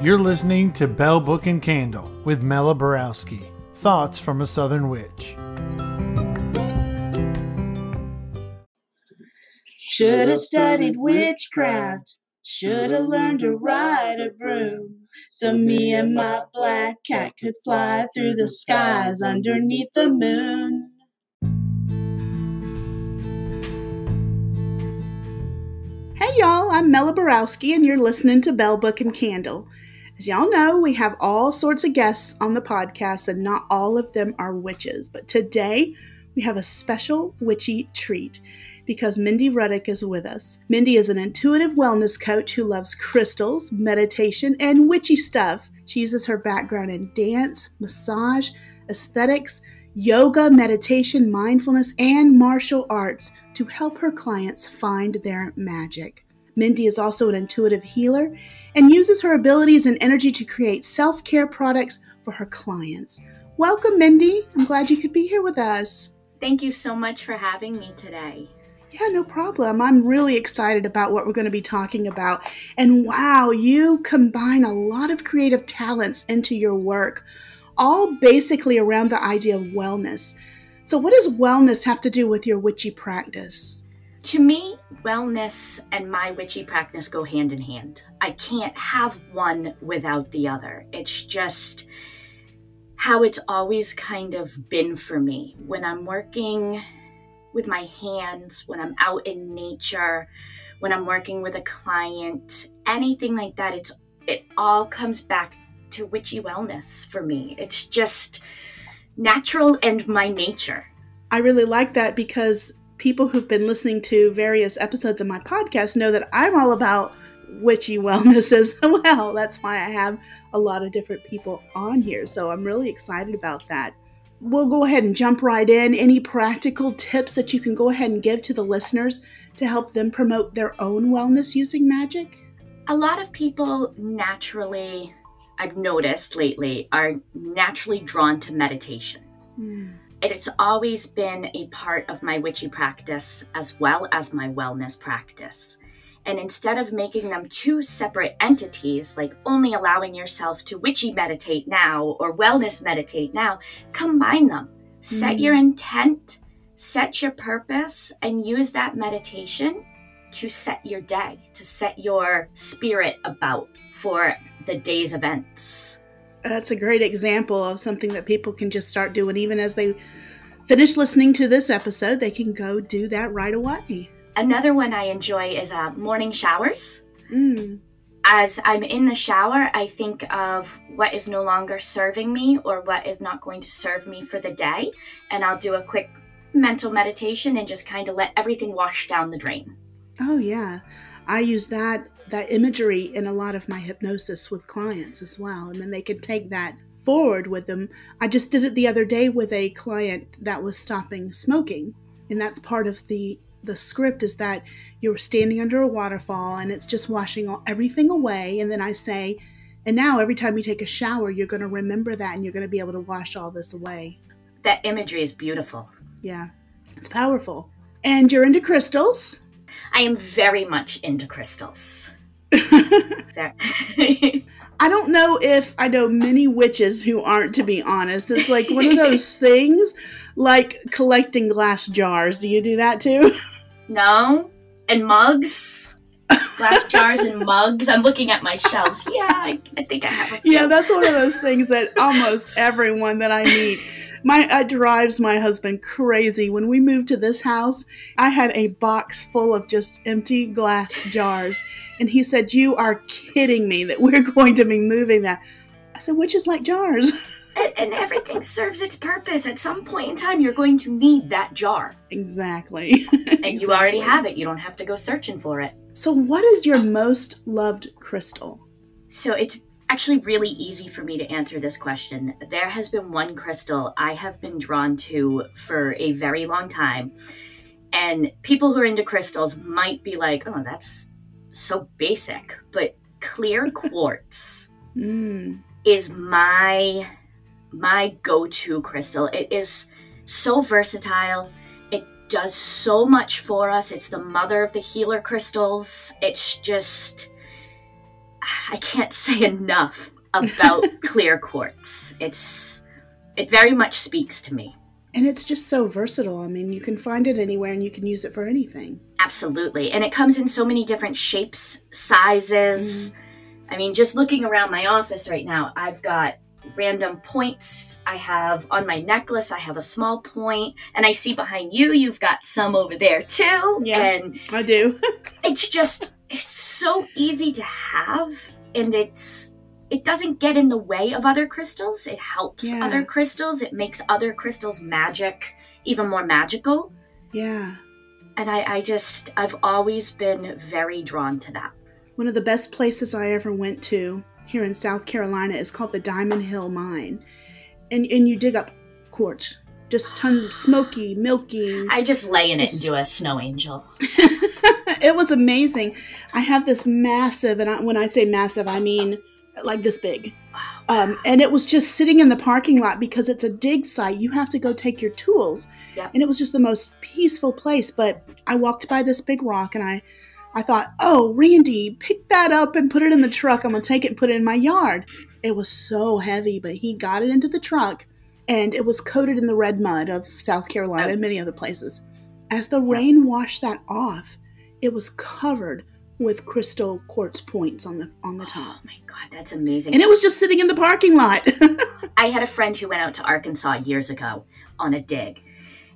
You're listening to Bell Book and Candle with Mela Borowski. Thoughts from a Southern Witch. Should have studied witchcraft. Should have learned to ride a broom. So me and my black cat could fly through the skies underneath the moon. Hey y'all, I'm Mela Borowski and you're listening to Bell Book and Candle. As y'all know, we have all sorts of guests on the podcast and not all of them are witches. But today we have a special witchy treat because Mindy Ruddick is with us. Mindy is an intuitive wellness coach who loves crystals, meditation, and witchy stuff. She uses her background in dance, massage, aesthetics, yoga, meditation, mindfulness, and martial arts to help her clients find their magic. Mindy is also an intuitive healer and uses her abilities and energy to create self care products for her clients. Welcome, Mindy. I'm glad you could be here with us. Thank you so much for having me today. Yeah, no problem. I'm really excited about what we're going to be talking about. And wow, you combine a lot of creative talents into your work, all basically around the idea of wellness. So, what does wellness have to do with your witchy practice? To me, wellness and my witchy practice go hand in hand. I can't have one without the other. It's just how it's always kind of been for me. When I'm working with my hands, when I'm out in nature, when I'm working with a client, anything like that, it's it all comes back to witchy wellness for me. It's just natural and my nature. I really like that because people who've been listening to various episodes of my podcast know that I'm all about witchy wellness as well. That's why I have a lot of different people on here. So I'm really excited about that. We'll go ahead and jump right in. Any practical tips that you can go ahead and give to the listeners to help them promote their own wellness using magic? A lot of people naturally, I've noticed lately, are naturally drawn to meditation. Mm. It's always been a part of my witchy practice as well as my wellness practice. And instead of making them two separate entities, like only allowing yourself to witchy meditate now or wellness meditate now, combine them. Mm. Set your intent, set your purpose, and use that meditation to set your day, to set your spirit about for the day's events that's a great example of something that people can just start doing. Even as they finish listening to this episode they can go do that right away. Another one i enjoy is uh, morning showers. Mm. as i'm in the shower i think of what is no longer serving me or what is not going to serve me for the day and i'll do a quick mental meditation and just kind of let everything wash down the drain. Oh yeah i use that that imagery in a lot of my hypnosis with clients as well. And then they can take that forward with them. I just did it the other day with a client that was stopping smoking. And that's part of the the script is that you're standing under a waterfall and it's just washing all, everything away and then I say and now every time you take a shower you're going to remember that and you're going to be able to wash all this away. That imagery is beautiful. Yeah. It's powerful. And you're into crystals? I am very much into crystals. I don't know if I know many witches who aren't, to be honest. It's like one of those things, like collecting glass jars. Do you do that too? No. And mugs. Glass jars and mugs. I'm looking at my shelves. Yeah, I, I think I have a few. Yeah, that's one of those things that almost everyone that I meet my it drives my husband crazy. When we moved to this house, I had a box full of just empty glass jars, and he said, "You are kidding me that we're going to be moving that." I said, "Which is like jars." And, and everything serves its purpose. At some point in time, you're going to need that jar. Exactly. and exactly. you already have it. You don't have to go searching for it. So, what is your most loved crystal? So, it's actually really easy for me to answer this question. There has been one crystal I have been drawn to for a very long time. And people who are into crystals might be like, oh, that's so basic. But clear quartz mm. is my my go-to crystal. It is so versatile. It does so much for us. It's the mother of the healer crystals. It's just I can't say enough about clear quartz. It's it very much speaks to me. And it's just so versatile. I mean, you can find it anywhere and you can use it for anything. Absolutely. And it comes in so many different shapes, sizes. Mm-hmm. I mean, just looking around my office right now, I've got random points I have on my necklace. I have a small point, and I see behind you, you've got some over there too. Yeah, and I do. it's just, it's so easy to have, and it's it doesn't get in the way of other crystals. It helps yeah. other crystals. It makes other crystals magic even more magical. Yeah. And I, I just, I've always been very drawn to that. One of the best places I ever went to here in South Carolina is called the Diamond Hill Mine. And, and you dig up quartz, just tons smoky, milky. I just lay in it and do a snow angel. it was amazing. I have this massive, and I, when I say massive, I mean like this big. Um, and it was just sitting in the parking lot because it's a dig site. You have to go take your tools. Yep. And it was just the most peaceful place. But I walked by this big rock and I, I thought, oh, Randy, pick that up and put it in the truck. I'm going to take it and put it in my yard. It was so heavy, but he got it into the truck and it was coated in the red mud of South Carolina oh. and many other places. As the rain washed that off, it was covered with crystal quartz points on the on the top. Oh my god, that's amazing. And it was just sitting in the parking lot. I had a friend who went out to Arkansas years ago on a dig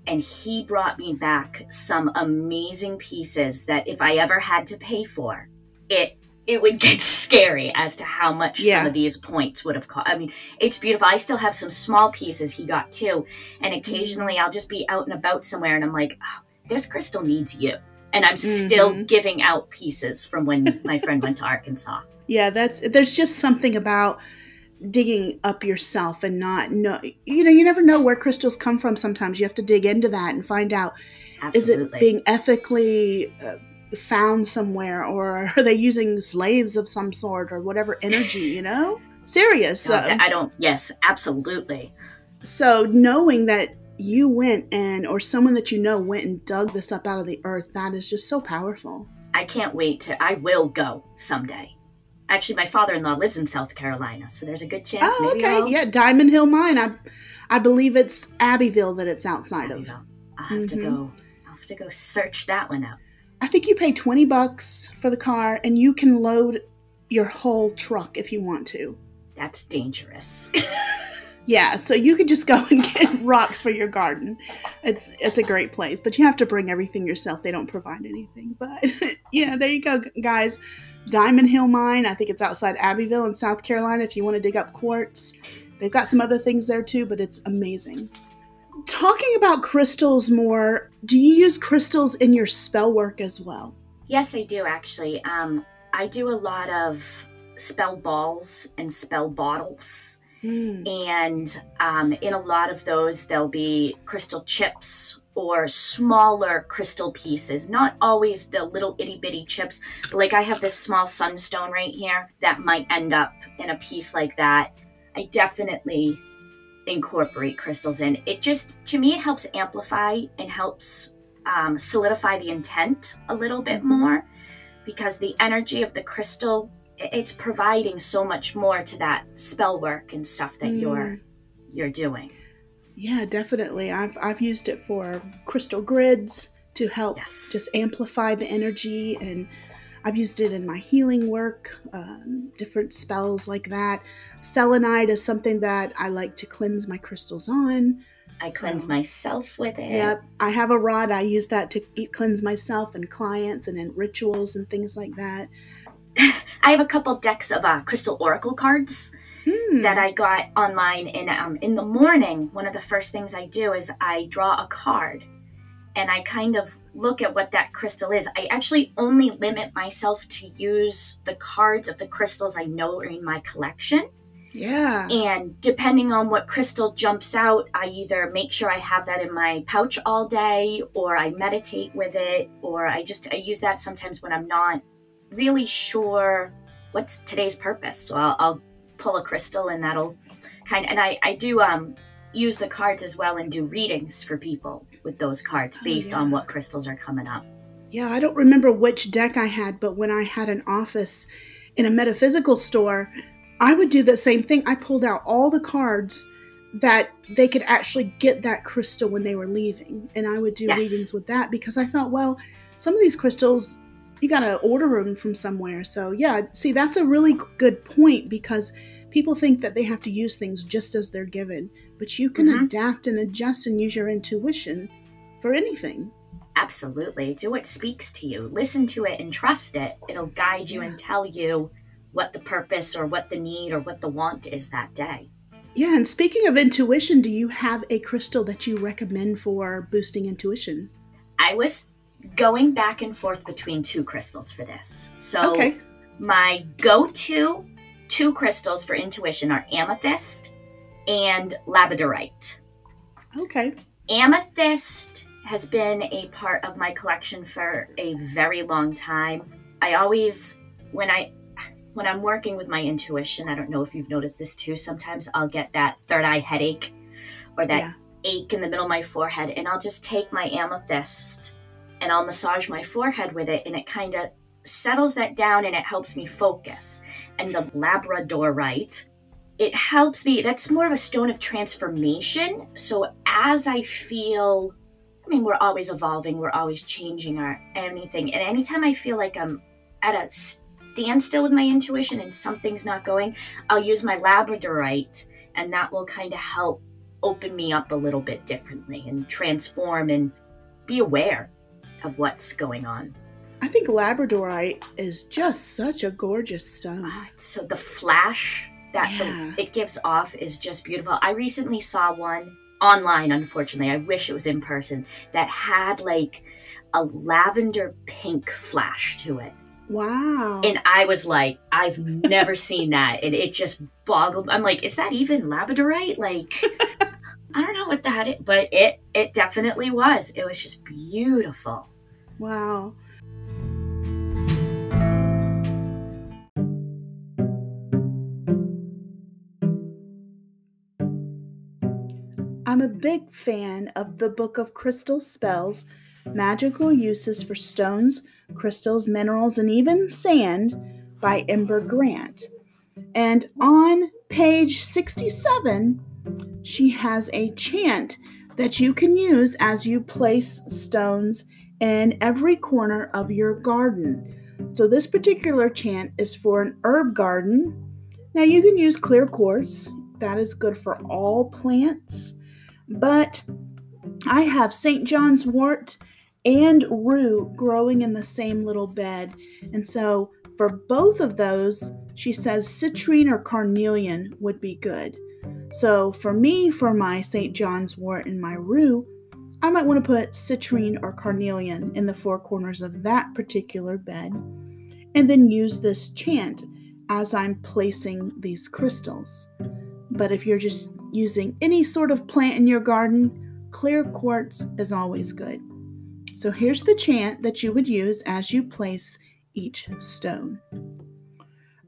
and he brought me back some amazing pieces that if I ever had to pay for, it it would get scary as to how much yeah. some of these points would have cost. I mean, it's beautiful. I still have some small pieces he got too, and occasionally I'll just be out and about somewhere and I'm like, oh, this crystal needs you and I'm mm-hmm. still giving out pieces from when my friend went to Arkansas. Yeah, that's there's just something about digging up yourself and not know you know you never know where crystals come from sometimes you have to dig into that and find out Absolutely. is it being ethically uh, found somewhere or are they using slaves of some sort or whatever energy you know? Serious no, uh, i don't yes absolutely. so knowing that you went and or someone that you know went and dug this up out of the earth that is just so powerful. I can't wait to i will go someday. Actually my father-in-law lives in south carolina so there's a good chance oh okay. I'll... yeah diamond hill mine. I i believe it's abbeville that it's outside abbeville. of i'll have mm-hmm. to go i'll have to go search that one out i think you pay 20 bucks for the car and you can load your whole truck if you want to that's dangerous Yeah, so you could just go and get rocks for your garden. It's it's a great place, but you have to bring everything yourself. They don't provide anything. But yeah, there you go, guys. Diamond Hill Mine. I think it's outside Abbeville in South Carolina. If you want to dig up quartz, they've got some other things there too, but it's amazing. Talking about crystals more, do you use crystals in your spell work as well? Yes, I do actually. Um, I do a lot of spell balls and spell bottles. Mm. And um, in a lot of those, there'll be crystal chips or smaller crystal pieces, not always the little itty bitty chips. But like I have this small sunstone right here that might end up in a piece like that. I definitely incorporate crystals in. It just, to me, it helps amplify and helps um, solidify the intent a little bit mm-hmm. more because the energy of the crystal it's providing so much more to that spell work and stuff that mm. you're you're doing. Yeah, definitely. I've I've used it for crystal grids to help yes. just amplify the energy, and I've used it in my healing work, um, different spells like that. Selenite is something that I like to cleanse my crystals on. I cleanse myself with it. Yep, I have a rod. I use that to cleanse myself and clients, and in rituals and things like that. I have a couple decks of uh, crystal oracle cards hmm. that I got online. And um, in the morning, one of the first things I do is I draw a card and I kind of look at what that crystal is. I actually only limit myself to use the cards of the crystals I know are in my collection. Yeah. And depending on what crystal jumps out, I either make sure I have that in my pouch all day or I meditate with it or I just I use that sometimes when I'm not really sure what's today's purpose. So I'll, I'll pull a crystal and that'll kind of, and I, I do um, use the cards as well and do readings for people with those cards oh, based oh, yeah. on what crystals are coming up. Yeah, I don't remember which deck I had, but when I had an office in a metaphysical store, I would do the same thing. I pulled out all the cards that they could actually get that crystal when they were leaving. And I would do Yes. readings with that because I thought, well, some of these crystals, you got to order them from somewhere. So, yeah, see, that's a really good point because people think that they have to use things just as they're given, but you can Mhm. adapt and adjust and use your intuition for anything. Absolutely. Do what speaks to you. Listen to it and trust it. It'll guide you Yeah. and tell you what the purpose or what the need or what the want is that day. Yeah, and speaking of intuition, do you have a crystal that you recommend for boosting intuition? I was going back and forth between two crystals for this. So Okay. my go-to two crystals for intuition are amethyst and labradorite. Okay. Amethyst has been a part of my collection for a very long time. I always when I when I'm working with my intuition, I don't know if you've noticed this too, sometimes I'll get that third eye headache or that Yeah. ache in the middle of my forehead and I'll just take my amethyst and I'll massage my forehead with it and it kind of settles that down and it helps me focus. And the labradorite it helps me that's more of a stone of transformation. So as i feel i mean we're always evolving we're always changing our anything. And anytime i feel like i'm at a standstill with my intuition and something's not going i'll use my labradorite and that will kind of help open me up a little bit differently and transform and be aware of what's going on I think Labradorite is just such a gorgeous stone. Ah, so the flash that Yeah. the, it gives off is just beautiful. I recently saw one online, unfortunately. I wish it was in person that had like a lavender pink flash to it. Wow. And I was like, I've never seen that. And it just boggled. I'm like, is that even labradorite? Like, I don't know what that is, but it it definitely was. It was just beautiful. wow. A big fan of the Book of Crystal Spells Magical Uses for Stones, Crystals, Minerals, and even Sand by Ember Grant. And on page 67, she has a chant that you can use as you place stones in every corner of your garden. So, this particular chant is for an herb garden. Now, you can use clear quartz, that is good for all plants. But I have St. John's wort and rue growing in the same little bed. And so, for both of those, she says citrine or carnelian would be good. So, for me, for my St. John's wort and my rue, I might want to put citrine or carnelian in the four corners of that particular bed, and then use this chant as I'm placing these crystals. But if you're just using any sort of plant in your garden, clear quartz is always good. So here's the chant that you would use as you place each stone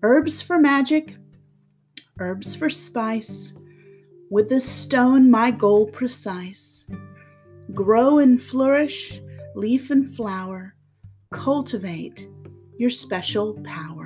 Herbs for magic, herbs for spice, with this stone my goal precise. Grow and flourish, leaf and flower, cultivate your special power.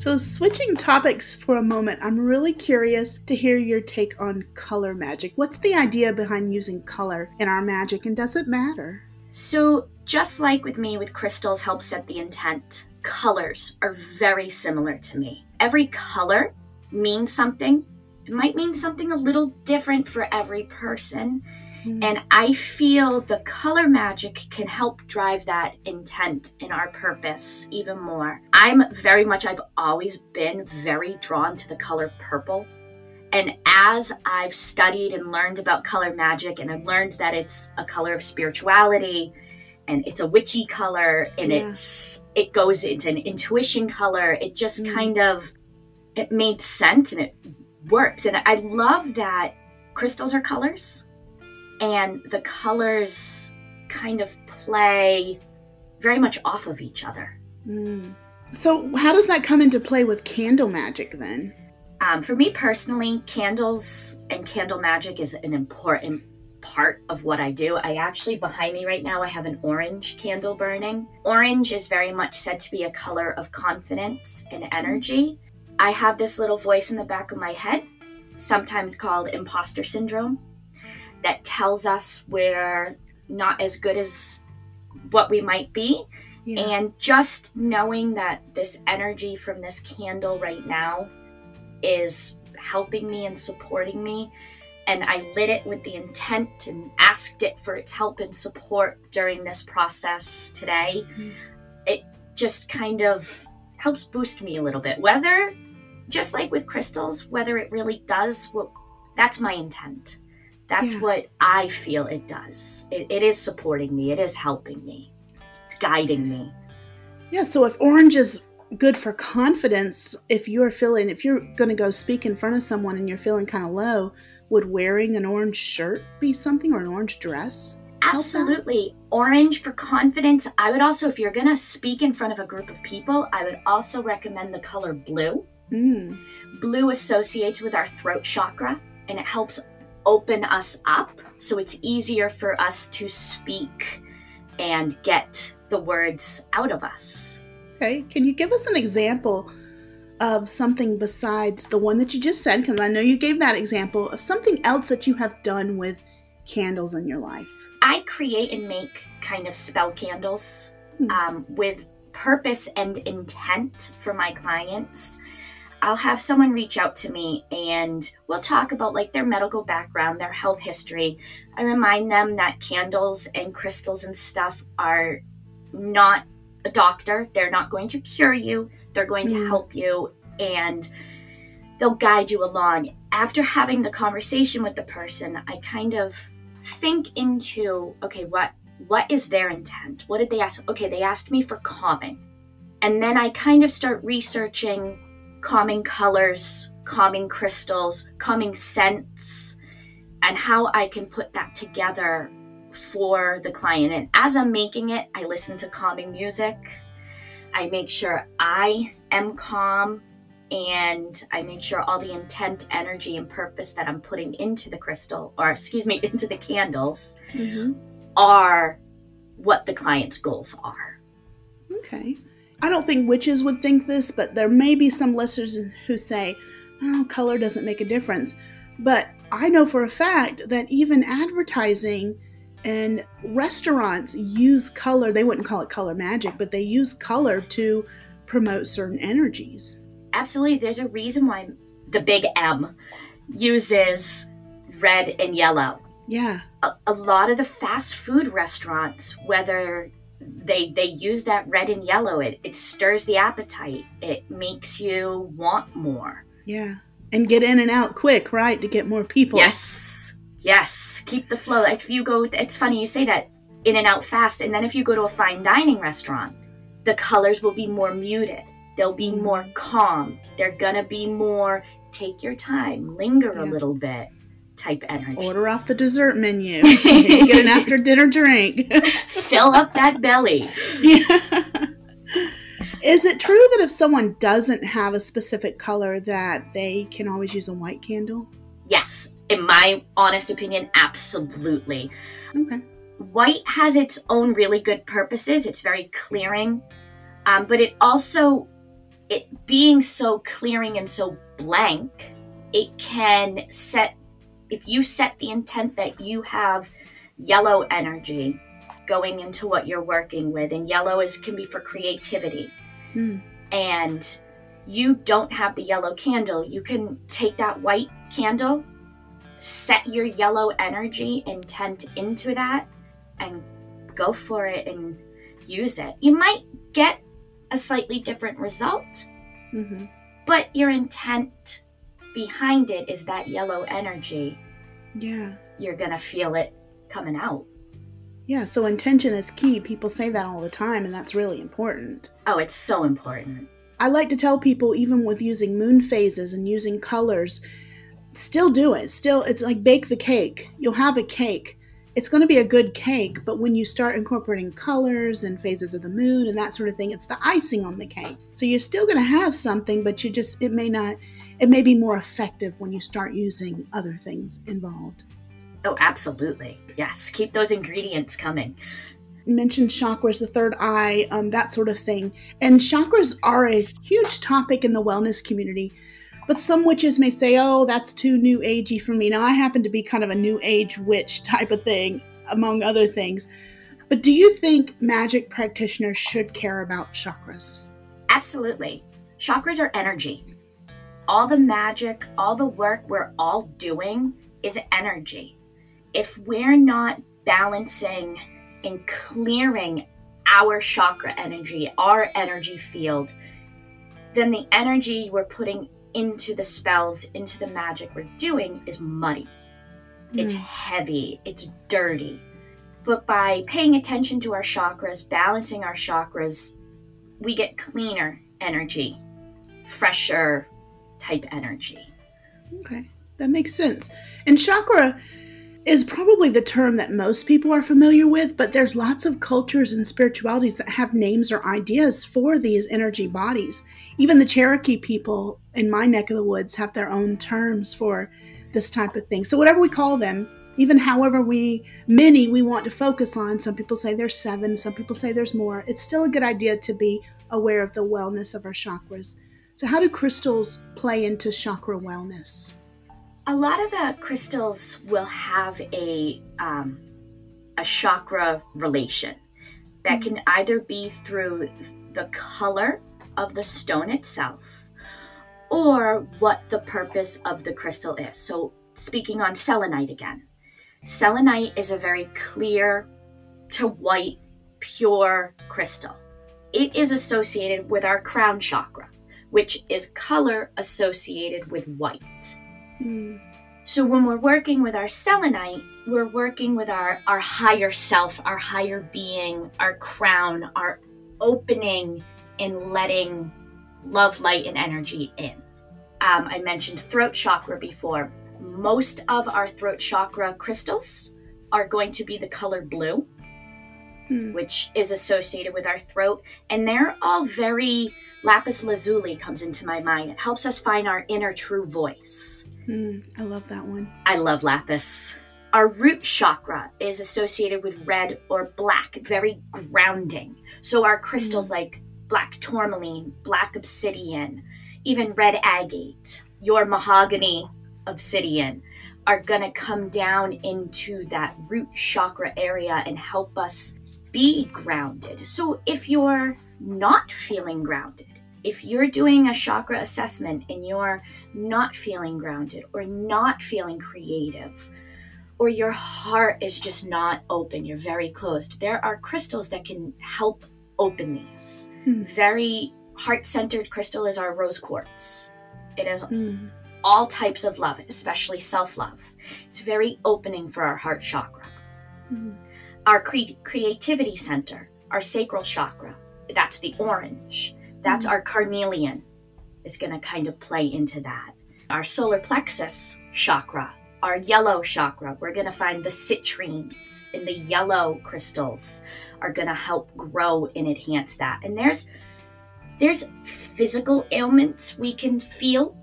So, switching topics for a moment, I'm really curious to hear your take on color magic. What's the idea behind using color in our magic, and does it matter? So, just like with me, with crystals, help set the intent, colors are very similar to me. Every color means something. It might mean something a little different for every person. And I feel the color magic can help drive that intent and our purpose even more. I'm very much, I've always been very drawn to the color purple. And as I've studied and learned about color magic, and I've learned that it's a color of spirituality, and it's a witchy color, and Yeah. it's it goes into an intuition color. It just Mm. kind of it made sense and it works. And I love that crystals are colors, and the colors kind of play very much off of each other. Mm. So, how does that come into play with candle magic then? Um, for me personally, candles and candle magic is an important part of what I do. I actually, behind me right now, I have an orange candle burning. Orange is very much said to be a color of confidence and energy. I have this little voice in the back of my head, sometimes called imposter syndrome, that tells us we're not as good as what we might be. Yeah. And just knowing that this energy from this candle right now is helping me and supporting me and I lit it with the intent and asked it for its help and support during this process today. Mm-hmm. It just kind of helps boost me a little bit. Whether, just like with crystals, whether it really does, well, that's my intent. That's yeah. what I feel it does. It, it is supporting me, it is helping me, it's guiding me. Yeah, so if orange is good for confidence, if you're feeling, if you're going to go speak in front of someone and you're feeling kind of low, would wearing an orange shirt be something or an orange dress? Absolutely. Orange for confidence. I would also, if you're going to speak in front of a group of people, I would also recommend the color blue. Mm. Blue associates with our throat chakra and it helps open us up so it's easier for us to speak and get the words out of us. Okay. Can you give us an example of something besides the one that you just said, because I know you gave that example, of something else that you have done with candles in your life? I create and make kind of spell candles hmm. um, with purpose and intent for my clients. I'll have someone reach out to me and we'll talk about like their medical background, their health history. I remind them that candles and crystals and stuff are not a doctor. They're not going to cure you. They're going mm. to help you and they'll guide you along. After having the conversation with the person, I kind of think into okay, what what is their intent? What did they ask? Okay, they asked me for calming. And then I kind of start researching calming colors, calming crystals, calming scents, and how I can put that together for the client. And as I'm making it, I listen to calming music. I make sure I am calm and I make sure all the intent, energy, and purpose that I'm putting into the crystal, or excuse me, into the candles, mm-hmm. are what the client's goals are. Okay. I don't think witches would think this, but there may be some listeners who say, oh, color doesn't make a difference. But I know for a fact that even advertising and restaurants use color. They wouldn't call it color magic, but they use color to promote certain energies. Absolutely. There's a reason why the big M uses red and yellow. Yeah. A, a lot of the fast food restaurants, whether they they use that red and yellow, it, it stirs the appetite. It makes you want more. Yeah. And get in and out quick, right? To get more people. Yes Yes, keep the flow. If you go, it's funny you say that in and out fast, and then if you go to a fine dining restaurant, the colors will be more muted. They'll be mm. more calm. They're gonna be more take your time, linger yeah. a little bit type energy. Order off the dessert menu. Get an after dinner drink. Fill up that belly. Yeah. Is it true that if someone doesn't have a specific color that they can always use a white candle? Yes, in my honest opinion, absolutely. Okay. White has its own really good purposes. It's very clearing, um, but it also, it being so clearing and so blank, it can set. If you set the intent that you have yellow energy going into what you're working with, and yellow is can be for creativity, hmm. and you don't have the yellow candle, you can take that white candle set your yellow energy intent into that and go for it and use it. You might get a slightly different result, mm-hmm. but your intent behind it is that yellow energy. Yeah. You're going to feel it coming out. Yeah, so intention is key. People say that all the time, and that's really important. Oh, it's so important. I like to tell people, even with using moon phases and using colors, still do it. Still, it's like bake the cake. You'll have a cake. It's going to be a good cake, but when you start incorporating colors and phases of the moon and that sort of thing, it's the icing on the cake. So you're still going to have something, but you just, it may not, it may be more effective when you start using other things involved. Oh, absolutely. Yes. Keep those ingredients coming. You mentioned chakras, the third eye, um, that sort of thing. And chakras are a huge topic in the wellness community. But some witches may say, oh, that's too new agey for me. Now, I happen to be kind of a new age witch type of thing, among other things. But do you think magic practitioners should care about chakras? Absolutely. Chakras are energy. All the magic, all the work we're all doing is energy if we're not balancing and clearing our chakra energy, our energy field, then the energy we're putting into the spells, into the magic we're doing is muddy. Mm. It's hmm. heavy, it's dirty. But by paying attention to our chakras, balancing our chakras, we get cleaner energy, fresher type energy. Okay, that makes sense. And chakra is probably the term that most people are familiar with, but there's lots of cultures and spiritualities that have names or ideas for these energy bodies. Even the Cherokee people in my neck of the woods have their own terms for this type of thing. So, whatever we call them, even however we many we want to focus on, some people say there's seven, some people say there's more. It's still a good idea to be aware of the wellness of our chakras. So, how do crystals play into chakra wellness? a lot of the crystals will have a um, a chakra relation that can either be through the color of the stone itself or what the purpose of the crystal is. So, speaking on selenite again, selenite is a very clear to white, pure crystal. It is associated with our crown chakra, which is color associated with white. Mm. So when we're working with our selenite, we're working with our, our higher self, our higher being, our crown, our opening and letting love, light, and energy in. Um, I mentioned throat chakra before. Most of our throat chakra crystals are going to be the color blue, hmm. which is associated with our throat. And they're all very lapis lazuli comes into my mind. It helps us find our inner true voice. Mm, I love that one. I love lapis. Our root chakra is associated with red or black, very grounding. So our crystals mm. like black tourmaline, black obsidian, even red agate, your mahogany obsidian are going to come down into that root chakra area and help us be grounded. So if you're not feeling grounded, if you're doing a chakra assessment and you're not feeling grounded or not feeling creative, or your heart is just not open, you're very closed, there are crystals that can help open these. Hmm. Very heart centered crystal is our rose quartz. It has hmm. all types of love, especially self love. It's very opening for our heart chakra. Hmm. Our cre- creativity center, our sacral chakra, that's the orange that's mm-hmm. our carnelian is going to kind of play into that. Our solar plexus chakra, our yellow chakra, we're going to find the citrines and the yellow crystals are going to help grow and enhance that. And there's there's physical ailments we can feel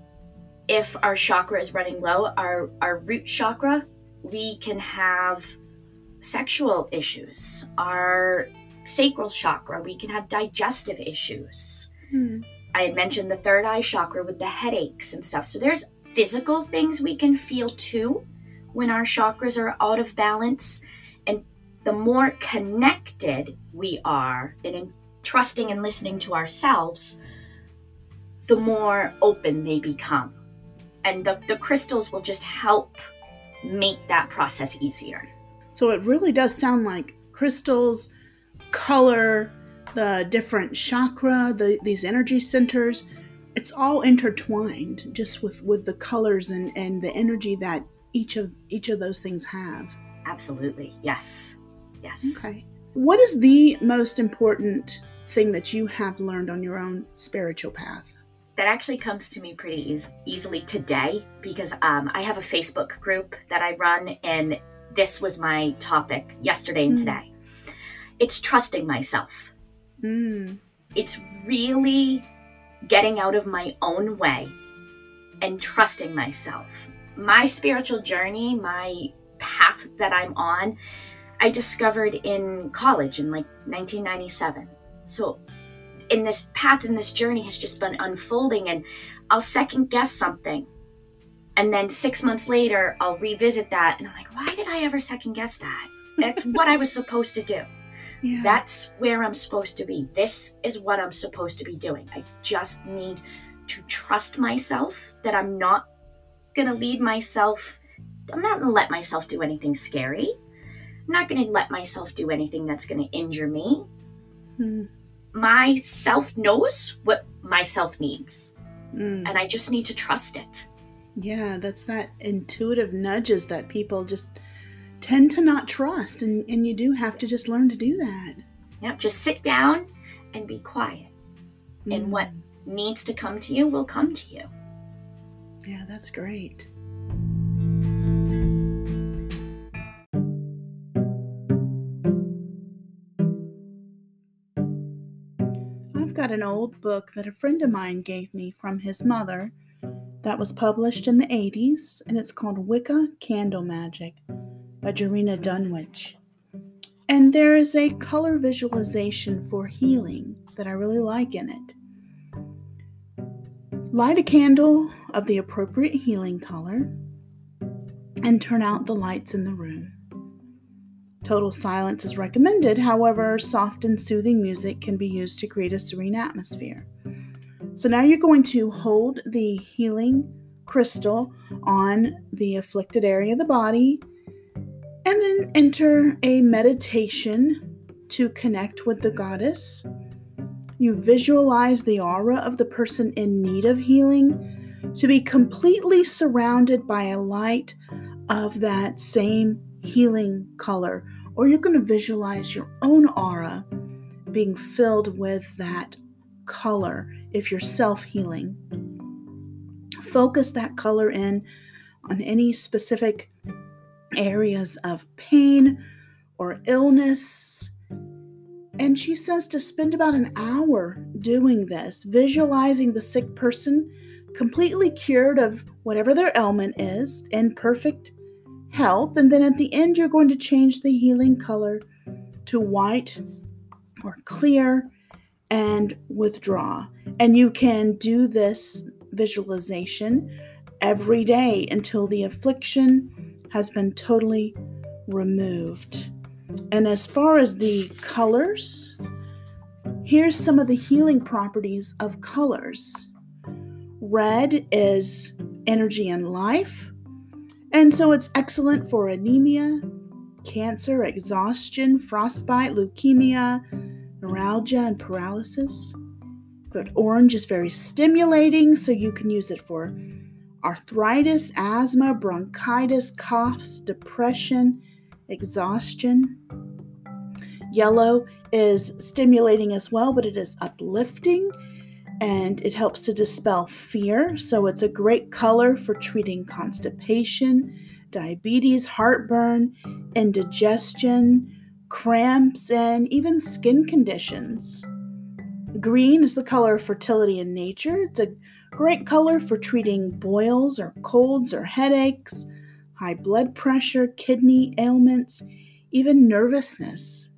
if our chakra is running low. Our our root chakra, we can have sexual issues. Our sacral chakra, we can have digestive issues. Hmm. I had mentioned the third eye chakra with the headaches and stuff. So there's physical things we can feel too when our chakras are out of balance. And the more connected we are and in trusting and listening to ourselves, the more open they become. And the, the crystals will just help make that process easier. So it really does sound like crystals color, the different chakra, the, these energy centers, it's all intertwined just with, with the colors and, and the energy that each of each of those things have. Absolutely. Yes. Yes. Okay. What is the most important thing that you have learned on your own spiritual path? That actually comes to me pretty e- easily today because um, I have a Facebook group that I run, and this was my topic yesterday and mm. today it's trusting myself. Mm. It's really getting out of my own way and trusting myself. My spiritual journey, my path that I'm on, I discovered in college in like 1997. So, in this path and this journey has just been unfolding, and I'll second guess something. And then six months later, I'll revisit that, and I'm like, why did I ever second guess that? That's what I was supposed to do. Yeah. That's where I'm supposed to be. This is what I'm supposed to be doing. I just need to trust myself that I'm not going to lead myself. I'm not going to let myself do anything scary. I'm not going to let myself do anything that's going to injure me. Hmm. My self knows what myself needs. Mm. And I just need to trust it. Yeah, that's that intuitive nudges that people just tend to not trust. And, and you do have to just learn to do that. Yeah, just sit down and be quiet. Mm. And what needs to come to you will come to you. Yeah, that's great. I've got an old book that a friend of mine gave me from his mother that was published in the 80s, and it's called Wicca Candle Magic by Gerina Dunwich. And there is a color visualization for healing that I really like in it. Light a candle of the appropriate healing color and turn out the lights in the room. Total silence is recommended, however, soft and soothing music can be used to create a serene atmosphere. So now you're going to hold the healing crystal on the afflicted area of the body and then enter a meditation to connect with the goddess you visualize the aura of the person in need of healing to be completely surrounded by a light of that same healing color. Or you're going to visualize your own aura being filled with that color if you're self healing. Focus that color in on any specific areas of pain or illness and she says to spend about an hour doing this, visualizing the sick person completely cured of whatever their ailment is, in perfect health. And then at the end, you're going to change the healing color to white or clear and withdraw. And you can do this visualization every day until the affliction has been totally removed. And as far as the colors, here's some of the healing properties of colors. Red is energy and life, and so it's excellent for anemia, cancer, exhaustion, frostbite, leukemia, neuralgia, and paralysis. But orange is very stimulating, so you can use it for arthritis, asthma, bronchitis, coughs, depression, exhaustion. Yellow is stimulating as well, but it is uplifting and it helps to dispel fear. So it's a great color for treating constipation, diabetes, heartburn, indigestion, cramps, and even skin conditions. Green is the color of fertility in nature. It's a great color for treating boils or colds or headaches high blood pressure, kidney ailments, even nervousness.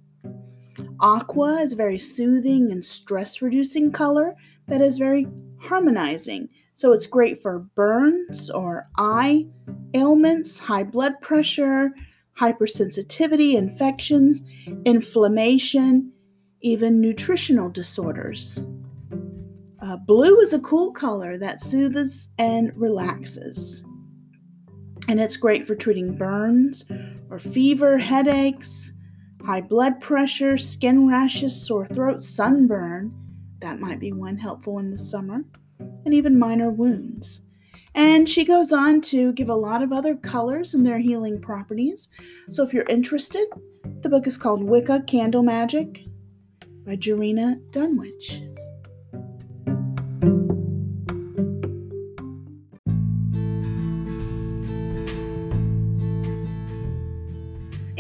Aqua is a very soothing and stress reducing color that is very harmonizing. So it's great for burns or eye ailments, high blood pressure, hypersensitivity, infections, inflammation, even nutritional disorders. Uh, blue is a cool color that soothes and relaxes and it's great for treating burns or fever, headaches, high blood pressure, skin rashes, sore throat, sunburn. That might be one helpful in the summer, and even minor wounds. And she goes on to give a lot of other colors and their healing properties. So if you're interested, the book is called Wicca Candle Magic by Gerina Dunwich.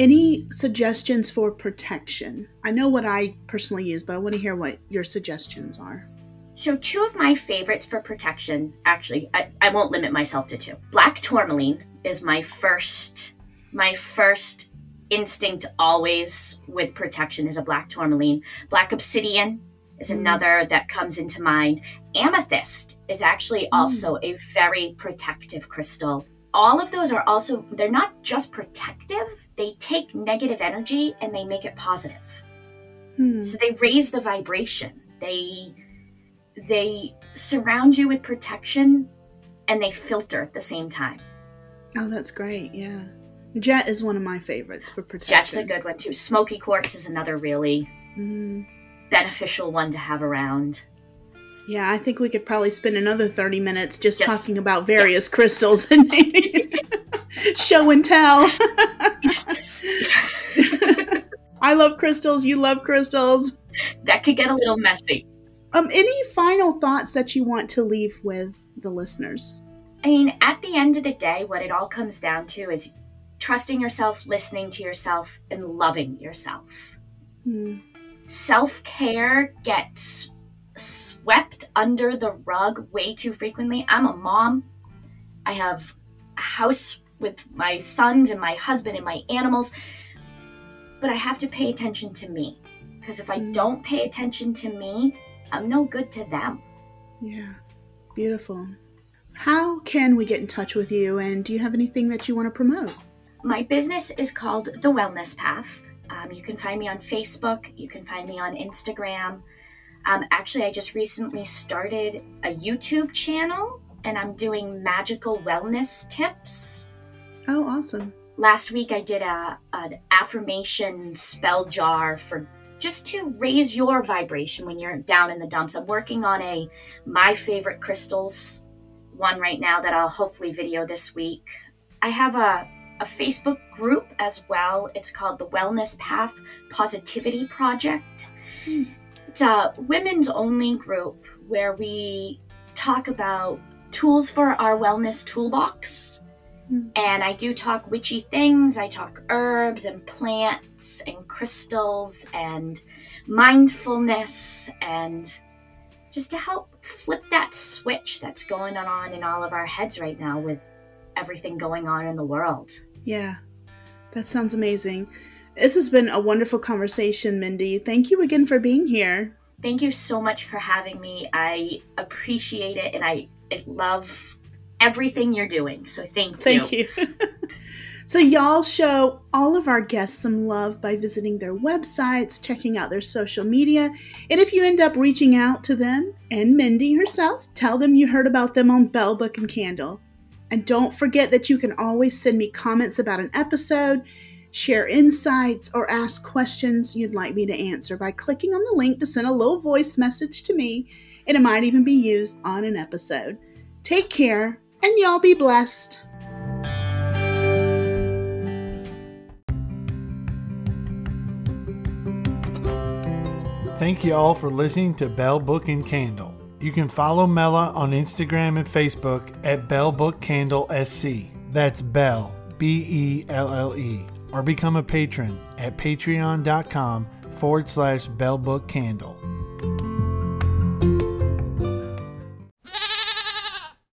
Any suggestions for protection? I know what I personally use, but I want to hear what your suggestions are. So, two of my favorites for protection, actually, I, I won't limit myself to two. Black tourmaline is my first My first instinct always with protection is a black tourmaline. Black obsidian is mm. another that comes into mind. Amethyst is actually mm. also a very protective crystal. All of those are also, they're not just protective, they take negative energy and they make it positive. Mm. So they raise the vibration. They they surround you with protection and they filter at the same time. Oh, that's great. Yeah. Jet is one of my favorites for protection. Jet's a good one too. Smoky quartz is another really mm. beneficial one to have around. Yeah, I think we could probably spend another 30 minutes just, just talking about various yes. crystals and show and tell. I love crystals. You love crystals. That could get a little messy. Um, any final thoughts that you want to leave with the listeners? I mean, at the end of the day, what it all comes down to is trusting yourself, listening to yourself, and loving yourself. Hmm. Self care gets swept under the rug way too frequently. I'm a mom. I have a house with my sons and my husband and my animals, but I have to pay attention to me. Because if I hmm. don't pay attention to me, I'm no good to them. Yeah, beautiful. How can we get in touch with you, and do you have anything that you want to promote? My business is called The Wellness Path. Um, you can find me on Facebook, you can find me on Instagram. Um, actually, I just recently started a YouTube channel and I'm doing magical wellness tips. Oh, awesome. Last week I did a, an affirmation spell jar for just to raise your vibration when you're down in the dumps. I'm working on a my favorite crystals one right now that I'll hopefully video this week. I have a a Facebook group as well. It's called the Wellness Path Positivity Project. Hmm. It's a women's only group where we talk about tools for our wellness toolbox hmm. and I do talk witchy things. I talk herbs and plants and crystals and mindfulness and just to help flip that switch that's going on in all of our heads right now with everything going on in the world. Yeah, that sounds amazing. This has been a wonderful conversation, Mindy. Thank you again for being here. Thank you so much for having me. I appreciate it and I, I love everything you're doing. So thank you. Thank you. so, y'all show all of our guests some love by visiting their websites, checking out their social media. And if you end up reaching out to them and Mindy herself, tell them you heard about them on Belle Book and Candle. And don't forget that you can always send me comments about an episode, share insights, or ask questions you'd like me to answer by clicking on the link to send a little voice message to me, and it might even be used on an episode. Take care and y'all be blessed. Thank you all for listening to Belle Book and Candle. You can follow Mela on Instagram and Facebook at Belle Book Candle SC. That's Belle, B E L L E. Or become a patron at patreon.com forward slash Belle Book Candle.